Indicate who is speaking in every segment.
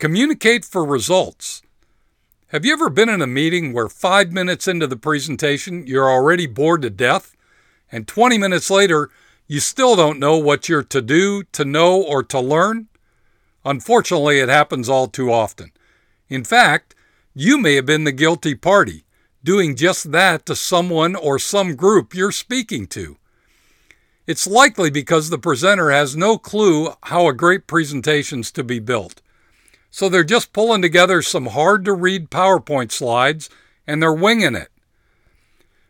Speaker 1: Communicate for results. Have you ever been in a meeting where five minutes into the presentation you're already bored to death, and 20 minutes later you still don't know what you're to do, to know, or to learn? Unfortunately, it happens all too often. In fact, you may have been the guilty party, doing just that to someone or some group you're speaking to. It's likely because the presenter has no clue how a great presentation's to be built. So they're just pulling together some hard to read PowerPoint slides and they're winging it.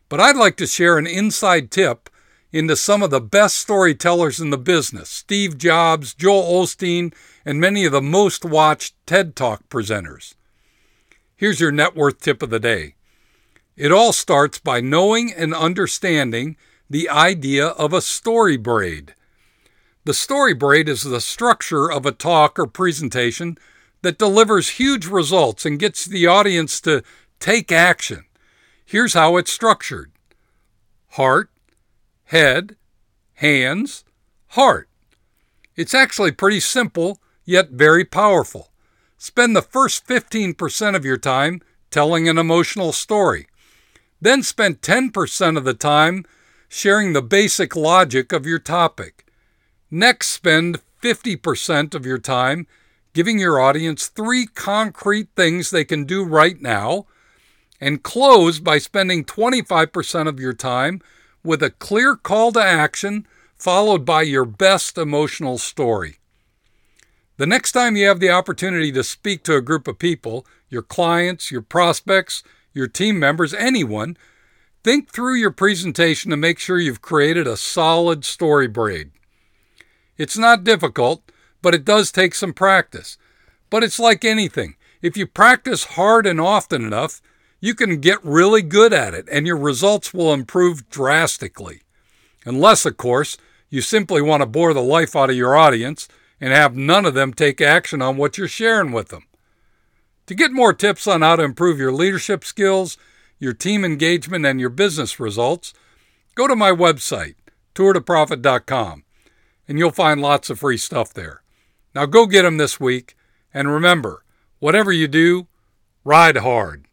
Speaker 1: But I'd like to share an inside tip into some of the best storytellers in the business Steve Jobs, Joel Osteen, and many of the most watched TED Talk presenters. Here's your net worth tip of the day it all starts by knowing and understanding the idea of a story braid. The story braid is the structure of a talk or presentation that delivers huge results and gets the audience to take action. Here's how it's structured heart, head, hands, heart. It's actually pretty simple, yet very powerful. Spend the first 15% of your time telling an emotional story. Then spend 10% of the time sharing the basic logic of your topic. Next, spend 50% of your time giving your audience three concrete things they can do right now, and close by spending 25% of your time with a clear call to action followed by your best emotional story. The next time you have the opportunity to speak to a group of people, your clients, your prospects, your team members, anyone, think through your presentation to make sure you've created a solid story braid. It's not difficult but it does take some practice. But it's like anything. If you practice hard and often enough, you can get really good at it and your results will improve drastically. Unless, of course, you simply want to bore the life out of your audience and have none of them take action on what you're sharing with them. To get more tips on how to improve your leadership skills, your team engagement, and your business results, go to my website, tourtoprofit.com, and you'll find lots of free stuff there. Now go get them this week. And remember, whatever you do, ride hard.